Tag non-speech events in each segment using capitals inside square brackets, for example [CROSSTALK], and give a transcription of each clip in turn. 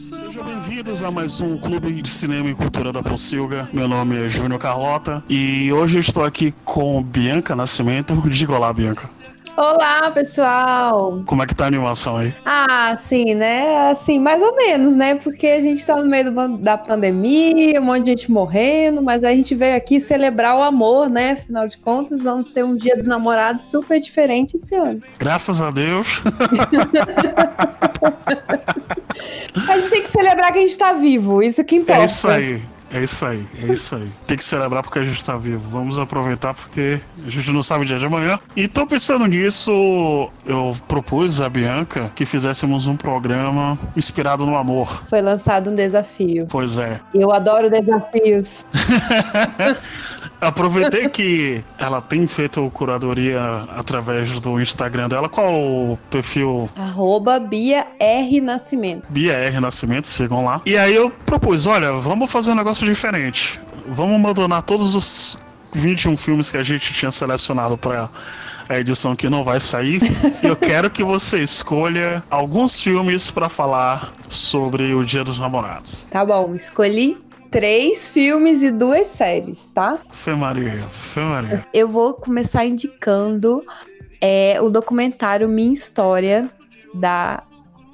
Sejam bem-vindos a mais um Clube de Cinema e Cultura da Pocilga. Meu nome é Júnior Carlota e hoje eu estou aqui com Bianca Nascimento. Diga olá, Bianca. Olá, pessoal! Como é que tá a animação aí? Ah, sim, né? Assim, mais ou menos, né? Porque a gente tá no meio do, da pandemia, um monte de gente morrendo, mas a gente veio aqui celebrar o amor, né? Afinal de contas, vamos ter um dia dos namorados super diferente esse ano. Graças a Deus! [LAUGHS] a gente tem que celebrar que a gente tá vivo, isso que importa. É isso aí. É isso aí, é isso aí. Tem que celebrar porque a gente tá vivo. Vamos aproveitar porque a gente não sabe o dia de amanhã. E tô pensando nisso, eu propus a Bianca que fizéssemos um programa inspirado no amor. Foi lançado um desafio. Pois é. Eu adoro desafios. [LAUGHS] Aproveitei que ela tem feito curadoria através do Instagram dela. Qual o perfil? Arroba Bia R Nascimento. Bia R Nascimento, sigam lá. E aí eu propus, olha, vamos fazer um negócio diferente. Vamos abandonar todos os 21 filmes que a gente tinha selecionado para a edição que não vai sair. [LAUGHS] eu quero que você escolha alguns filmes para falar sobre o Dia dos Namorados. Tá bom, escolhi três filmes e duas séries, tá? Fê Maria, Fê Maria. Eu vou começar indicando é, o documentário Minha História, da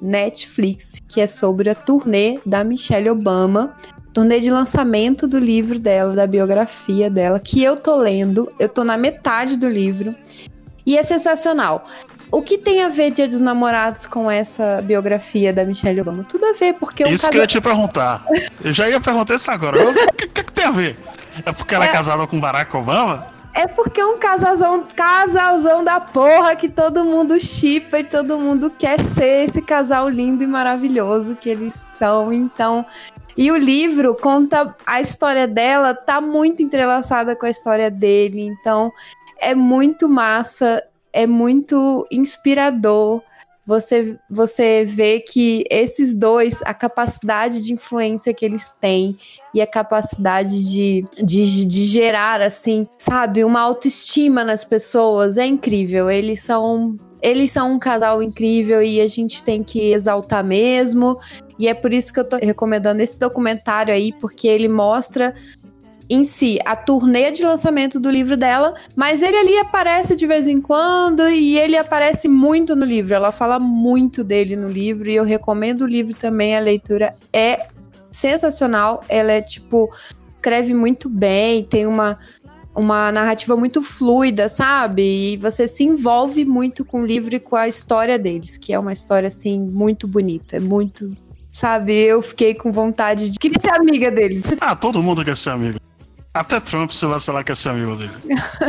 Netflix, que é sobre a turnê da Michelle Obama. Turnê de lançamento do livro dela, da biografia dela, que eu tô lendo. Eu tô na metade do livro. E é sensacional. O que tem a ver Dia dos Namorados com essa biografia da Michelle Obama? Tudo a ver, porque... Isso cada... que eu ia te perguntar. Eu já ia perguntar isso agora. O que, que, que, tem a ver? É porque ela é, é casada com Barack Obama? É porque é um casalzão, casalzão da porra que todo mundo chipa e todo mundo quer ser esse casal lindo e maravilhoso que eles são. Então, e o livro conta a história dela, tá muito entrelaçada com a história dele. Então, é muito massa é muito inspirador você, você vê que esses dois, a capacidade de influência que eles têm e a capacidade de, de, de gerar, assim, sabe, uma autoestima nas pessoas é incrível. Eles são eles são um casal incrível e a gente tem que exaltar mesmo. E é por isso que eu tô recomendando esse documentário aí, porque ele mostra em si a turnê de lançamento do livro dela, mas ele ali aparece de vez em quando e ele aparece muito no livro. Ela fala muito dele no livro e eu recomendo o livro também. A leitura é sensacional. Ela é tipo escreve muito bem, tem uma uma narrativa muito fluida, sabe? E você se envolve muito com o livro e com a história deles, que é uma história assim muito bonita, muito sabe? Eu fiquei com vontade de queria ser amiga deles. Ah, todo mundo quer ser amigo. Até Trump, se vacilar, quer ser amigo dele.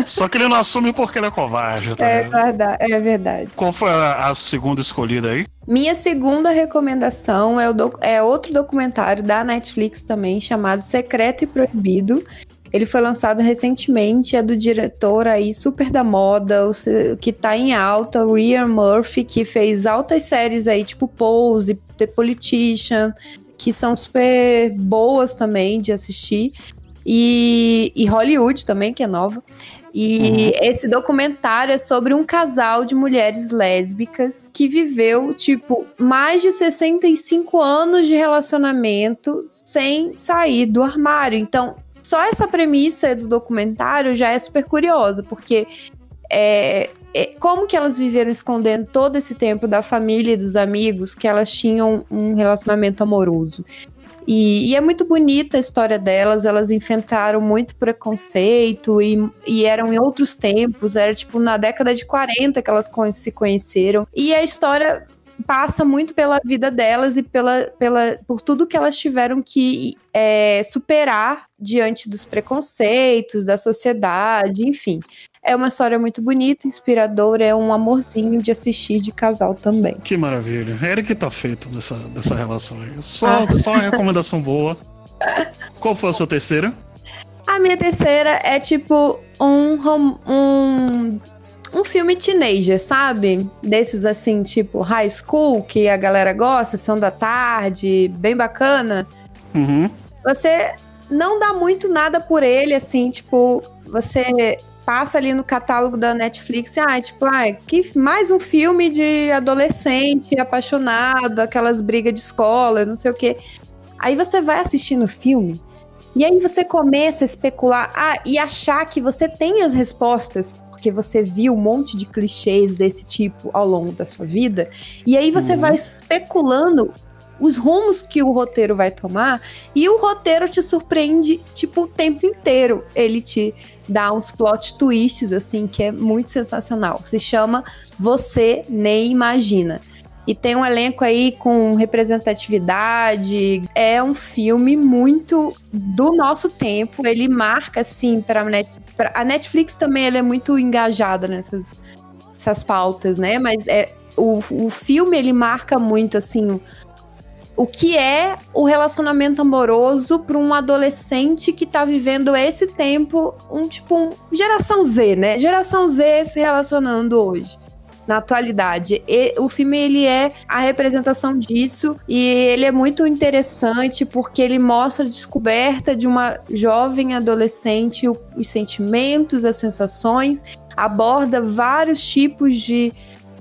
Só que ele não assume porque ele é covarde. Tá é verdade, é verdade. Qual foi a, a, segunda escolhida aí? Minha segunda recomendação é, o é outro documentário da Netflix também, chamado Secreto e Proibido. Ele foi lançado recentemente, é do diretor aí super da moda, que tá em alta, o Ryan Murphy, que fez altas séries aí, tipo Pose, The Politician, que são super boas também de assistir e, e Hollywood também, que é nova. E uhum. esse documentário é sobre um casal de mulheres lésbicas que viveu, tipo, mais de 65 anos de relacionamento sem sair do armário. Então, só essa premissa do documentário já é super curiosa, porque é, é, como que elas viveram escondendo todo esse tempo da família e dos amigos que elas tinham um relacionamento amoroso. E, e, é muito bonita a história delas, elas enfrentaram muito preconceito e, e, eram em outros tempos, era tipo na década de 40 que elas se conheceram. E a história passa muito pela vida delas e pela, pela, por tudo que elas tiveram que é, superar diante dos preconceitos, da sociedade, enfim. É uma história muito bonita, inspiradora, é um amorzinho de assistir de casal também. Que maravilha. Que tá feito dessa, dessa relação aí. Só, ah. só recomendação boa. Qual foi a sua terceira? A minha terceira é tipo um, um, um filme teenager, sabe? Desses assim, tipo high school, que a galera gosta, são da tarde, bem bacana. Uhum. Você não dá muito nada por ele, assim, tipo, você passa ali no catálogo da Netflix, ah, tipo, ah, que mais um filme de adolescente apaixonado, aquelas brigas de escola, não sei o quê. Aí você vai assistindo o filme e aí você começa a especular ah, e achar que você tem as respostas porque você viu um monte de clichês desse tipo ao longo da sua vida, e aí você uhum. vai especulando os rumos que o roteiro vai tomar e o roteiro te surpreende tipo o tempo inteiro. Ele te dá uns plot twists assim que é muito sensacional. Se chama Você Nem Imagina. E tem um elenco aí com representatividade. É um filme muito do nosso tempo. Ele marca assim para a Netflix também ela é muito engajada nessas essas pautas, né? Mas é o, o filme ele marca muito assim o que é o relacionamento amoroso para um adolescente que tá vivendo esse tempo, um tipo um, geração Z, né? Geração Z se relacionando hoje na atualidade. E, o filme ele é a representação disso e ele é muito interessante porque ele mostra a descoberta de uma jovem adolescente, os sentimentos, as sensações, aborda vários tipos de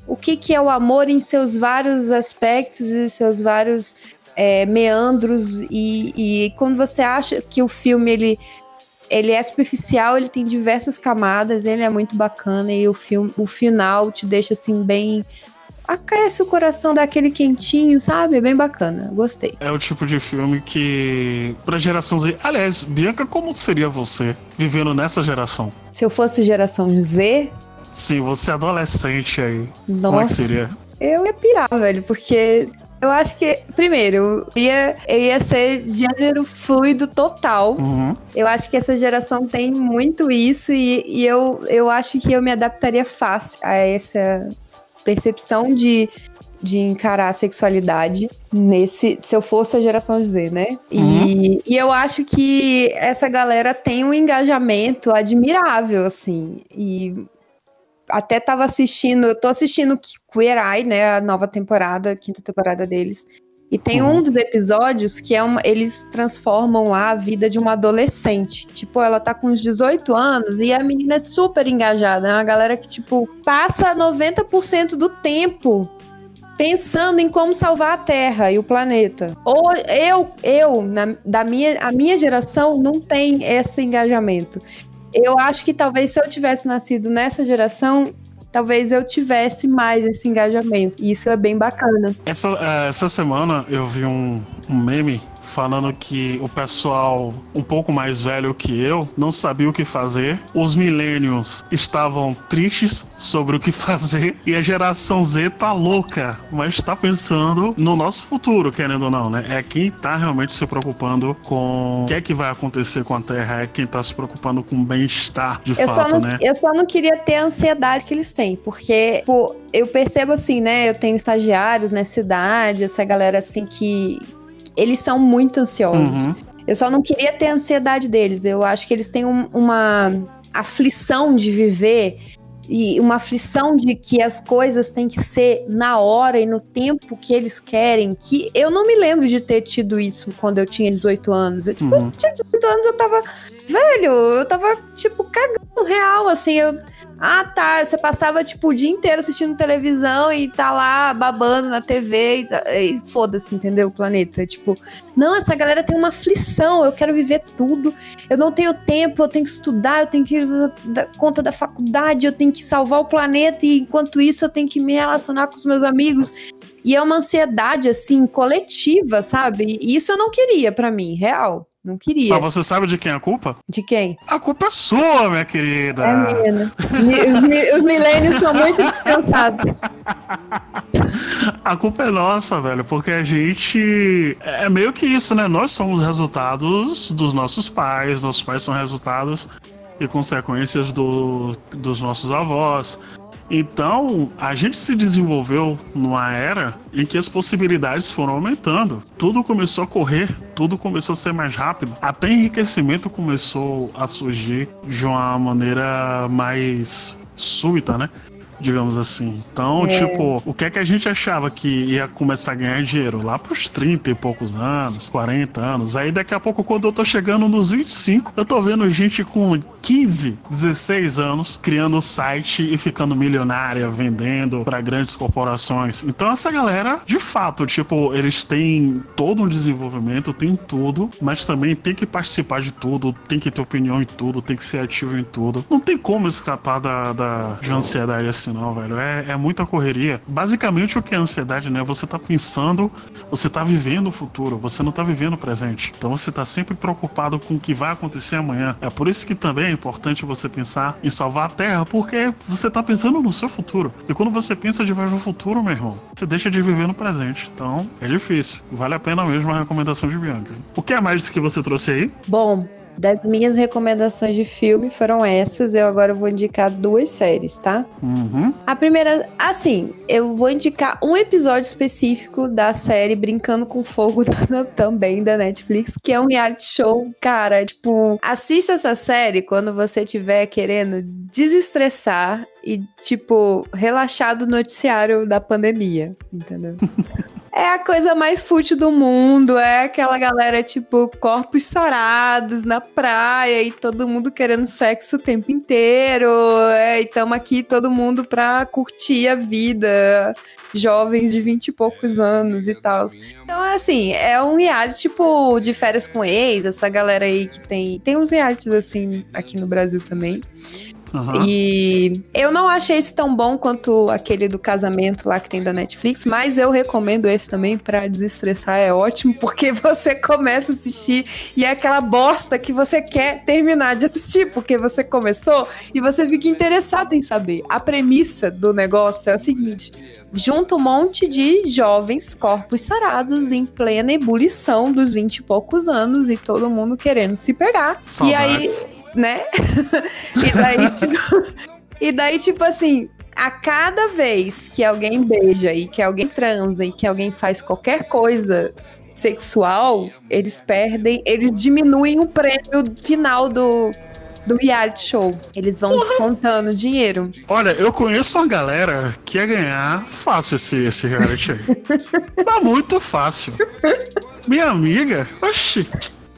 o que, que é o amor em seus vários aspectos e seus vários é, meandros e, e quando você acha que o filme ele ele é superficial, ele tem diversas camadas, ele é muito bacana e o filme, o final te deixa assim bem aquece o coração daquele quentinho, sabe? É bem bacana. Gostei. É o tipo de filme que pra geração Z, aliás, Bianca, como seria você vivendo nessa geração? Se eu fosse geração Z, Sim, você é adolescente aí. Nossa. Como é que seria? Eu ia pirar, velho, porque eu acho que, primeiro, ia, ia ser gênero fluido total. Uhum. Eu acho que essa geração tem muito isso e, e eu, eu acho que eu me adaptaria fácil a essa percepção de, de encarar a sexualidade nesse se eu fosse a geração Z, né? Uhum. E, e eu acho que essa galera tem um engajamento admirável, assim. E até tava assistindo, eu tô assistindo Queer Eye, né, a nova temporada, a quinta temporada deles. E tem uhum. um dos episódios que é uma, eles transformam lá a vida de uma adolescente. Tipo, ela tá com uns 18 anos e a menina é super engajada. É uma galera que, tipo, passa 90% do tempo pensando em como salvar a Terra e o planeta. Ou eu, eu na, da minha, a minha geração não tem esse engajamento eu acho que talvez se eu tivesse nascido nessa geração, talvez eu tivesse mais esse engajamento. E isso é bem bacana. Essa, eh, essa semana eu vi um, um meme falando que o pessoal um pouco mais velho que eu não sabia o que fazer. Os milênios estavam tristes sobre o que [LAUGHS] fazer e a geração Z tá louca, mas tá pensando no nosso futuro, querendo ou não, né? É quem tá realmente se preocupando com o que é que vai acontecer com a Terra, é quem tá se preocupando com o bem-estar de eu fato, não, né? Eu só não queria ter a ansiedade que eles têm, porque, pô, eu percebo assim, né? Eu tenho estagiários nessa cidade, essa galera assim que eles são muito ansiosos. Uhum. Eu só não queria ter a ansiedade deles. Eu acho que eles têm um, uma aflição de viver e uma aflição de que as coisas têm que ser na hora e no tempo que eles querem, que eu não me lembro de ter tido isso quando eu tinha 18 anos. Eu, tipo, uhum. eu tinha 18 anos, eu tava velho, eu tava, tipo, cagando real, assim, eu ah, tá. Você passava, tipo, o dia inteiro assistindo televisão e tá lá babando na TV e, tá, e foda-se, entendeu? O planeta. Tipo, não, essa galera tem uma aflição. Eu quero viver tudo. Eu não tenho tempo, eu tenho que estudar, eu tenho que dar conta da faculdade, eu tenho que salvar o planeta e enquanto isso eu tenho que me relacionar com os meus amigos. E é uma ansiedade, assim, coletiva, sabe? E isso eu não queria para mim, real. Não queria. Mas você sabe de quem é a culpa? De quem? A culpa é sua, minha querida. É minha, né? os, os milênios são muito descansados. [LAUGHS] A culpa é nossa, velho, porque a gente. É meio que isso, né? Nós somos resultados dos nossos pais, nossos pais são resultados e consequências do, dos nossos avós. Então, a gente se desenvolveu numa era em que as possibilidades foram aumentando. Tudo começou a correr, tudo começou a ser mais rápido. Até enriquecimento começou a surgir de uma maneira mais súbita, né? Digamos assim. Então, é. tipo, o que é que a gente achava que ia começar a ganhar dinheiro? Lá pros 30 e poucos anos, 40 anos. Aí daqui a pouco, quando eu tô chegando nos 25, eu tô vendo gente com 15, 16 anos criando site e ficando milionária, vendendo para grandes corporações. Então, essa galera, de fato, tipo, eles têm todo um desenvolvimento, tem tudo, mas também tem que participar de tudo, tem que ter opinião em tudo, tem que ser ativo em tudo. Não tem como escapar da, da de ansiedade assim, não, velho. É, é muita correria. Basicamente, o que é ansiedade, né? Você tá pensando, você tá vivendo o futuro, você não tá vivendo o presente. Então, você tá sempre preocupado com o que vai acontecer amanhã. É por isso que também é importante você pensar em salvar a Terra, porque você tá pensando no seu futuro. E quando você pensa demais no futuro, meu irmão, você deixa de viver no presente. Então, é difícil. Vale a pena mesmo a recomendação de Bianca. O que é mais que você trouxe aí? Bom, das minhas recomendações de filme foram essas. Eu agora vou indicar duas séries, tá? Uhum. A primeira, assim, eu vou indicar um episódio específico da série Brincando com Fogo [LAUGHS] também da Netflix, que é um reality show, cara. Tipo, assista essa série quando você estiver querendo desestressar e, tipo, relaxar do noticiário da pandemia, entendeu? [LAUGHS] é a coisa mais fútil do mundo. É aquela galera, tipo, corpos sarados na praia e todo mundo querendo sexo o tempo inteiro. É, e estamos aqui todo mundo pra curtir a vida. Jovens de vinte e poucos anos e tal. Então, assim, é um reality, tipo, de férias com ex, essa galera aí que tem. Tem uns realities assim aqui no Brasil também. Uhum. E eu não achei esse tão bom quanto aquele do casamento lá que tem da Netflix, mas eu recomendo esse também para desestressar. É ótimo, [LAUGHS] porque você começa a assistir e é aquela bosta que você quer terminar de assistir, porque você começou e você fica interessado em saber. A premissa do negócio é o seguinte: junta um monte de jovens corpos sarados em plena ebulição dos vinte e poucos anos e todo mundo querendo se pegar. Saudades. E aí né? [LAUGHS] e daí, tipo, e daí, tipo assim, a cada vez que alguém beija e que alguém transa e que alguém faz qualquer coisa sexual, eles perdem, eles diminuem o prêmio final do, do reality show. Eles vão descontando dinheiro. Olha, eu conheço uma galera que ia ganhar fácil esse, esse reality aí. [LAUGHS] Mas muito fácil. Minha amiga, oxi.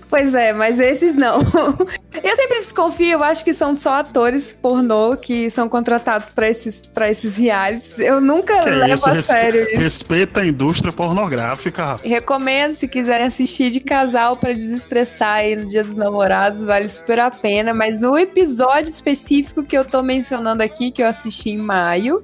Pois é, mas esses não. [LAUGHS] Eu sempre desconfio, eu acho que são só atores pornô que são contratados para esses, pra esses realities. Eu nunca que levo isso? a sério isso. Respeita a indústria pornográfica. Recomendo, se quiserem assistir de casal para desestressar aí no Dia dos Namorados, vale super a pena. Mas o episódio específico que eu tô mencionando aqui, que eu assisti em maio,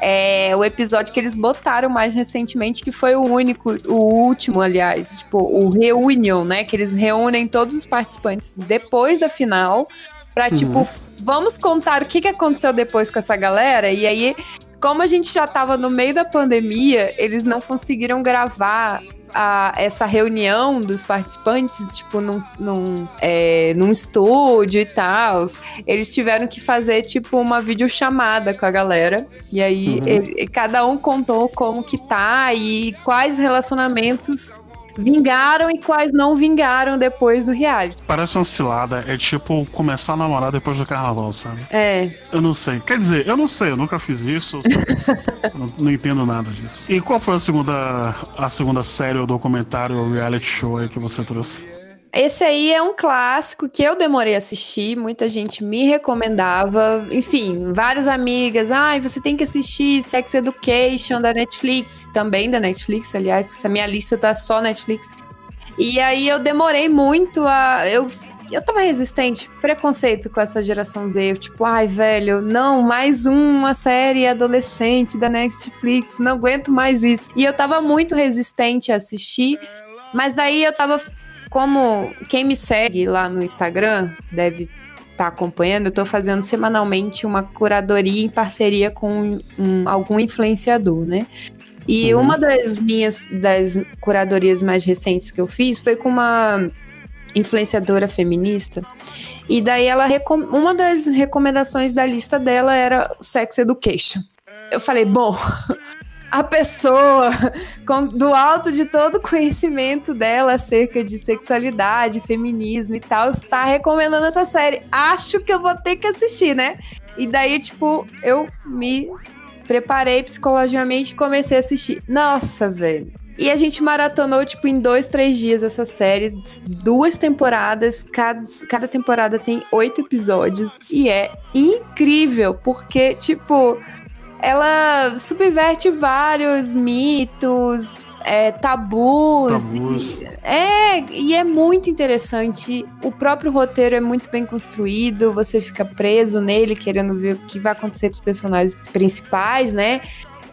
é o episódio que eles botaram mais recentemente, que foi o único, o último, aliás, tipo, o Reunion, né? Que eles reúnem todos os participantes depois da final pra, uhum. tipo, vamos contar o que, que aconteceu depois com essa galera. E aí, como a gente já tava no meio da pandemia, eles não conseguiram gravar a, essa reunião dos participantes, tipo, num, num, é, num estúdio e tal, eles tiveram que fazer, tipo, uma videochamada com a galera. E aí, uhum. ele, cada um contou como que tá e quais relacionamentos vingaram e quais não vingaram depois do reality. Parece uma cilada, é tipo começar a namorar depois do carnaval, sabe? É. Eu não sei. Quer dizer, eu não sei, eu nunca fiz isso. [LAUGHS] não, não, entendo nada disso. E qual foi a segunda, a segunda série ou documentário ou reality show aí que você trouxe? Esse aí é um clássico que eu demorei a assistir, muita gente me recomendava. Enfim, várias amigas. Ai, ah, você tem que assistir Sex Education da Netflix, também da Netflix, aliás, essa minha lista tá só Netflix. E aí eu demorei muito a. Eu, eu tava resistente, preconceito com essa geração Z. Eu, tipo, ai, velho, não, mais uma série adolescente da Netflix, não aguento mais isso. E eu tava muito resistente a assistir. Mas daí eu tava como quem me segue lá no Instagram deve estar tá acompanhando, eu estou fazendo semanalmente uma curadoria em parceria com um, algum influenciador, né? E uhum. uma das minhas das curadorias mais recentes que eu fiz foi com uma influenciadora feminista. E daí ela uma das recomendações da lista dela era Sex Education. Eu falei, bom, [LAUGHS] a pessoa, [LAUGHS] com, do alto de todo o conhecimento dela acerca de sexualidade, feminismo e tal, está recomendando essa série. Acho que eu vou ter que assistir, né? E daí, tipo, eu me preparei psicologicamente e comecei a assistir. Nossa, velho. E a gente maratonou, tipo, em dois, três dias essa série. Duas temporadas. Cada, cada temporada tem oito episódios. E é incrível, porque, tipo, ela subverte vários mitos, é, tabus. tabus. E, é, e é muito interessante. O próprio roteiro é muito bem construído, você fica preso nele, querendo ver o que vai acontecer com os personagens principais, né?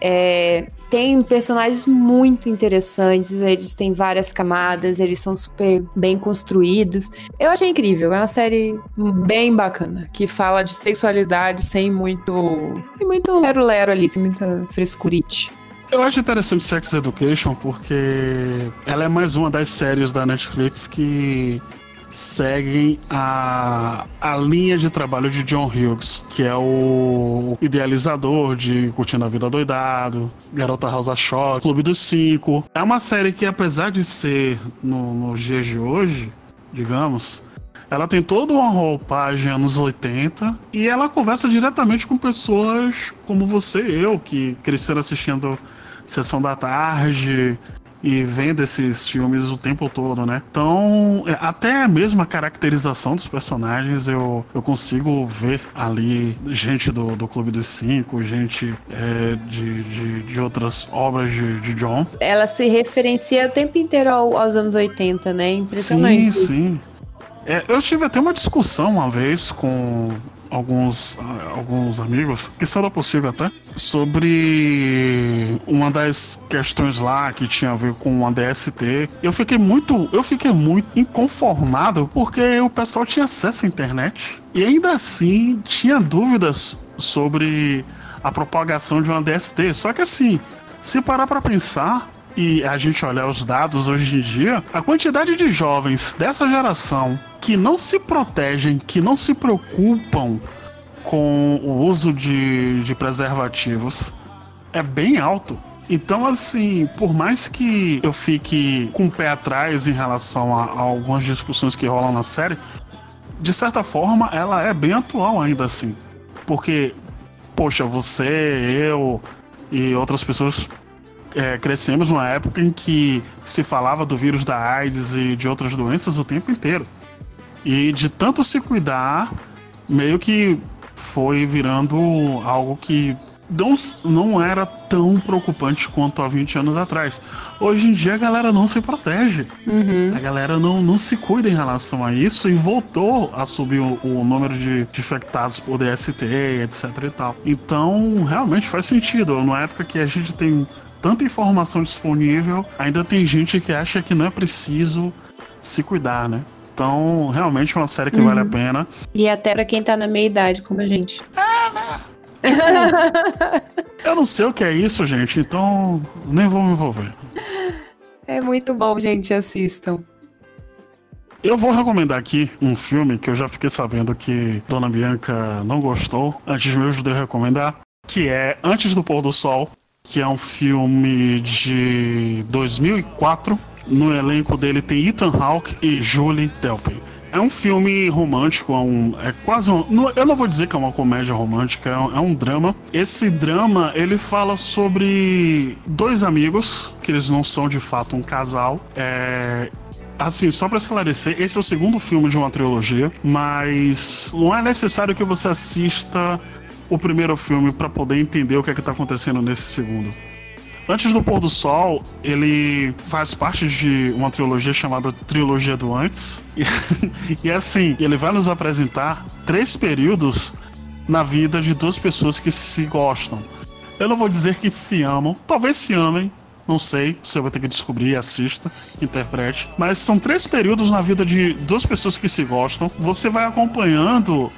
É, tem personagens muito interessantes, eles têm várias camadas, eles são super bem construídos. Eu achei incrível, é uma série bem bacana, que fala de sexualidade sem muito. sem muito lero-lero ali, sem muita frescurite. Eu acho interessante Sex Education porque ela é mais uma das séries da Netflix que seguem a, a linha de trabalho de John Hughes, que é o idealizador de Curtindo a Vida Doidado, Garota Rosa Choque, Clube dos Cinco. É uma série que, apesar de ser no, nos dias de hoje, digamos, ela tem toda uma roupagem anos 80 e ela conversa diretamente com pessoas como você e eu, que cresceram assistindo Sessão da Tarde, e vendo esses filmes o tempo todo, né? Então, é, até mesmo a caracterização dos personagens eu, eu consigo ver ali gente do, do Clube dos Cinco, gente é, de, de, de, outras obras de, de, John. Ela se referencia o tempo inteiro ao, aos anos 80, né? Impressionante. Sim, sim. É, eu tive até uma discussão uma vez com alguns, alguns amigos, que será possível até, sobre uma das questões lá que tinha a ver com a DST. Eu fiquei muito, eu fiquei muito inconformado porque o pessoal tinha acesso à internet e ainda assim tinha dúvidas sobre a propagação de uma DST. Só que assim, se parar para pensar, e a gente olhar os dados hoje em dia, a quantidade de jovens dessa geração que não se protegem, que não se preocupam com o uso de, de preservativos é bem alto. Então, assim, por mais que eu fique com o pé atrás em relação a, a, algumas discussões que rolam na série, de certa forma ela é bem atual ainda assim. Porque, poxa, você, eu e outras pessoas é, crescemos numa época em que se falava do vírus da AIDS e de outras doenças o tempo inteiro. E de tanto se cuidar, meio que foi virando algo que não, não era tão preocupante quanto há 20 anos atrás. Hoje em dia a galera não se protege. Uhum. A galera não, não se cuida em relação a isso e voltou a subir o, o número de, de infectados por DST, etc e tal. Então, realmente faz sentido. Numa época que a gente tem tanta informação disponível, ainda tem gente que acha que não é preciso se cuidar, né? Então, realmente é uma série que uhum. vale a pena. E até pra quem tá na meia idade, como a gente. É, né? eu não sei o que é isso, gente, então nem vou me envolver. É muito bom, gente, assistam. Eu vou recomendar aqui um filme que eu já fiquei sabendo que Dona Bianca não gostou, antes mesmo de eu recomendar, que é Antes do Pôr do Sol, que é um filme de 2004. No elenco dele tem Ethan Hawke e Julie Delpy. É um filme romântico, é, um, é quase um, Eu não vou dizer que é uma comédia romântica, é um, é um, drama. Esse drama, ele fala sobre dois amigos, que eles não são de fato um casal. É, Assim, só para esclarecer, esse é o segundo filme de uma trilogia, mas não é necessário que você assista o primeiro filme para poder entender o que é que tá acontecendo nesse segundo. Antes do Pôr do Sol, ele faz parte de uma trilogia chamada Trilogia do Antes. E, [LAUGHS] e assim, ele vai nos apresentar três períodos na vida de duas pessoas que se gostam. Eu não vou dizer que se amam, talvez se amem, não sei, você vai ter que descobrir, assista, interprete. Mas são três períodos na vida de duas pessoas que se gostam. Você vai acompanhando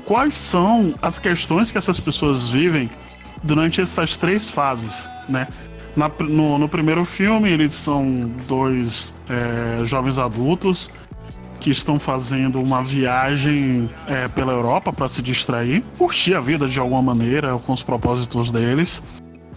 quais são as questões que essas pessoas vivem durante essas três fases, né? Na, no, no, primeiro filme, eles são dois é, jovens adultos que estão fazendo uma viagem é, pela Europa para se distrair, curtir a vida de alguma maneira com os propósitos deles.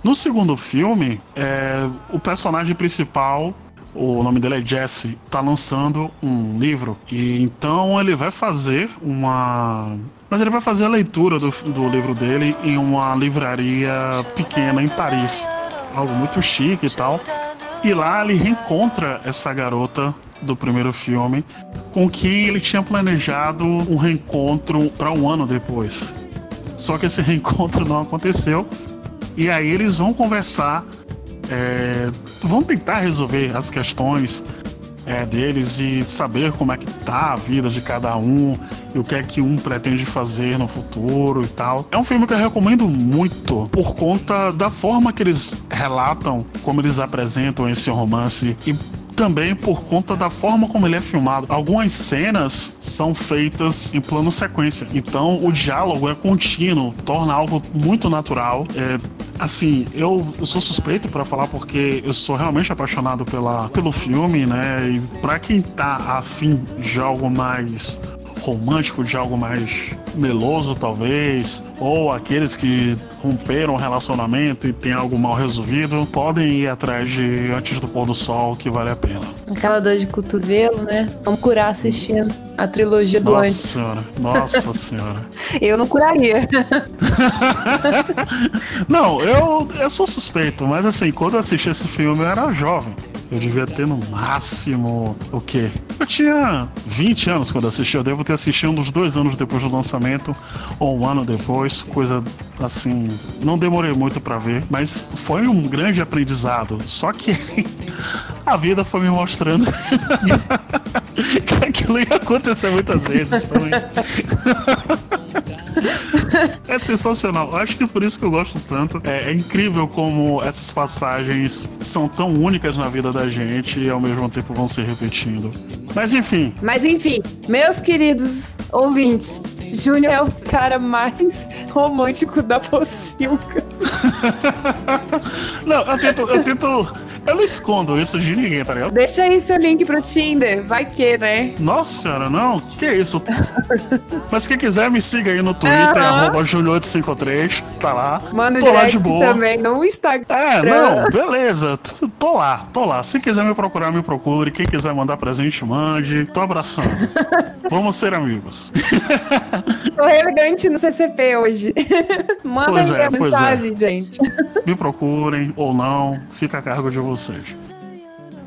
No segundo filme, é, o personagem principal o nome dele é Jesse, tá lançando um livro. E então ele vai fazer uma. Mas ele vai fazer a leitura do, do livro dele em uma livraria pequena em Paris. Algo muito chique e tal. E lá ele reencontra essa garota do primeiro filme, com quem ele tinha planejado um reencontro para um ano depois. Só que esse [LAUGHS] reencontro não aconteceu. E aí eles vão conversar é, vão tentar resolver as questões é, deles e saber como é que tá a vida de cada um e o que é que um pretende fazer no futuro e tal. É um filme que eu recomendo muito por conta da forma que eles relatam, como eles apresentam esse romance e também por conta da forma como ele é filmado. Algumas cenas são feitas em plano sequência, então o diálogo é contínuo, torna algo muito natural. É, assim, eu, eu sou suspeito para falar porque eu sou realmente apaixonado pela, pelo filme, né? E para quem tá afim de algo mais romântico, de algo mais meloso, talvez, ou aqueles que romperam o relacionamento e tem algo mal resolvido, podem ir atrás de Antes do Pôr do Sol, que vale a pena. Aquela dor de cotovelo, né? Vamos curar assistindo a trilogia do Nossa Antes. Senhora. Nossa [LAUGHS] senhora. Eu não curaria. [LAUGHS] não, eu, eu sou suspeito, mas assim, quando eu assisti esse filme eu era jovem. Eu devia ter no máximo o quê? Eu tinha 20 anos quando assisti. Eu devo ter assistido uns dois anos depois do lançamento, ou um ano depois, coisa assim. Não demorei muito para ver, mas foi um grande aprendizado. Só que [LAUGHS] a vida foi me mostrando [LAUGHS] que aquilo ia acontecer muitas vezes também. [LAUGHS] é sensacional. Acho que por isso que eu gosto tanto. É, é, incrível como essas passagens são tão únicas na vida da gente e ao mesmo tempo vão se repetindo. Mas enfim. Mas enfim, meus queridos ouvintes, Júnior é o cara mais [LAUGHS] romântico da Pocilga. [LAUGHS] Não, eu tento, eu tento eu não escondo isso de ninguém, tá ligado? Deixa aí seu link pro Tinder, vai que, né? Nossa senhora, não, que isso. [LAUGHS] Mas quem quiser me siga aí no Twitter, uhum. arroba julio853, tá lá. Manda tô lá de boa. também no Instagram. É, não, beleza, tô lá, tô lá. Se quiser me procurar, me procure. Quem quiser mandar presente, mande. Tô abraçando. [LAUGHS] Vamos ser amigos. [LAUGHS] Tô elegante no CCP hoje. Manda pois aí é, a é. mensagem, é. gente. Me procurem ou não, fica a cargo de vocês.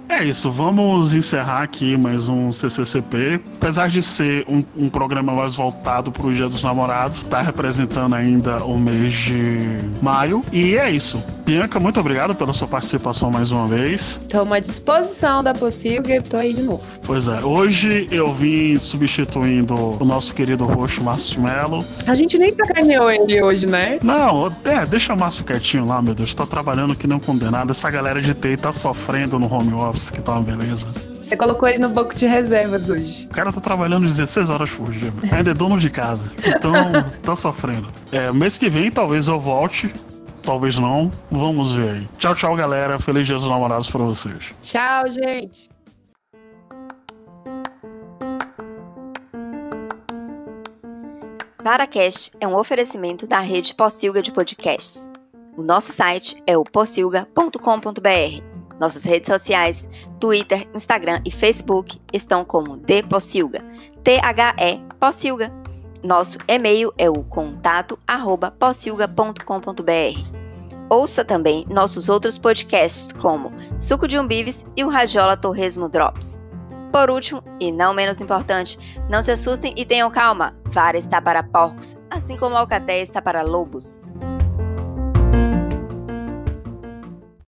É isso, vamos encerrar aqui mais um CCCP. Apesar de ser um, um programa mais voltado para o Dia dos Namorados, está representando ainda o mês de maio. E é isso. Bianca, muito obrigado pela sua participação mais uma vez. Estou à disposição da Possível e estou aí de novo. Pois é, hoje eu vim substituindo o nosso querido roxo Márcio Melo. A gente nem sacaneou ele hoje, né? Não, é, deixa o Márcio quietinho lá, meu Deus. Tá trabalhando que não condenado. Essa galera de TI tá sofrendo no home office que tá uma beleza. Você colocou ele no banco de reservas hoje. O cara tá trabalhando 16 horas por dia. Ainda é dono de casa. Então, tá sofrendo. É, mês que vem talvez eu volte. Talvez não. Vamos ver aí. Tchau, tchau, galera. Feliz Dia dos Namorados pra vocês. Tchau, gente. Paracast é um oferecimento da rede Possilga de podcasts. O nosso site é o possilga.com.br. Nossas redes sociais, Twitter, Instagram e Facebook estão como The Possilga, T-H-E Possilga. Nosso e-mail é o contato arroba possilga.com.br. Ouça também nossos outros podcasts como Suco de Umbives e o Radiola Torresmo Drops. Por último, e não menos importante, não se assustem e tenham calma. Vara está para porcos, assim como a alcatéia está para lobos.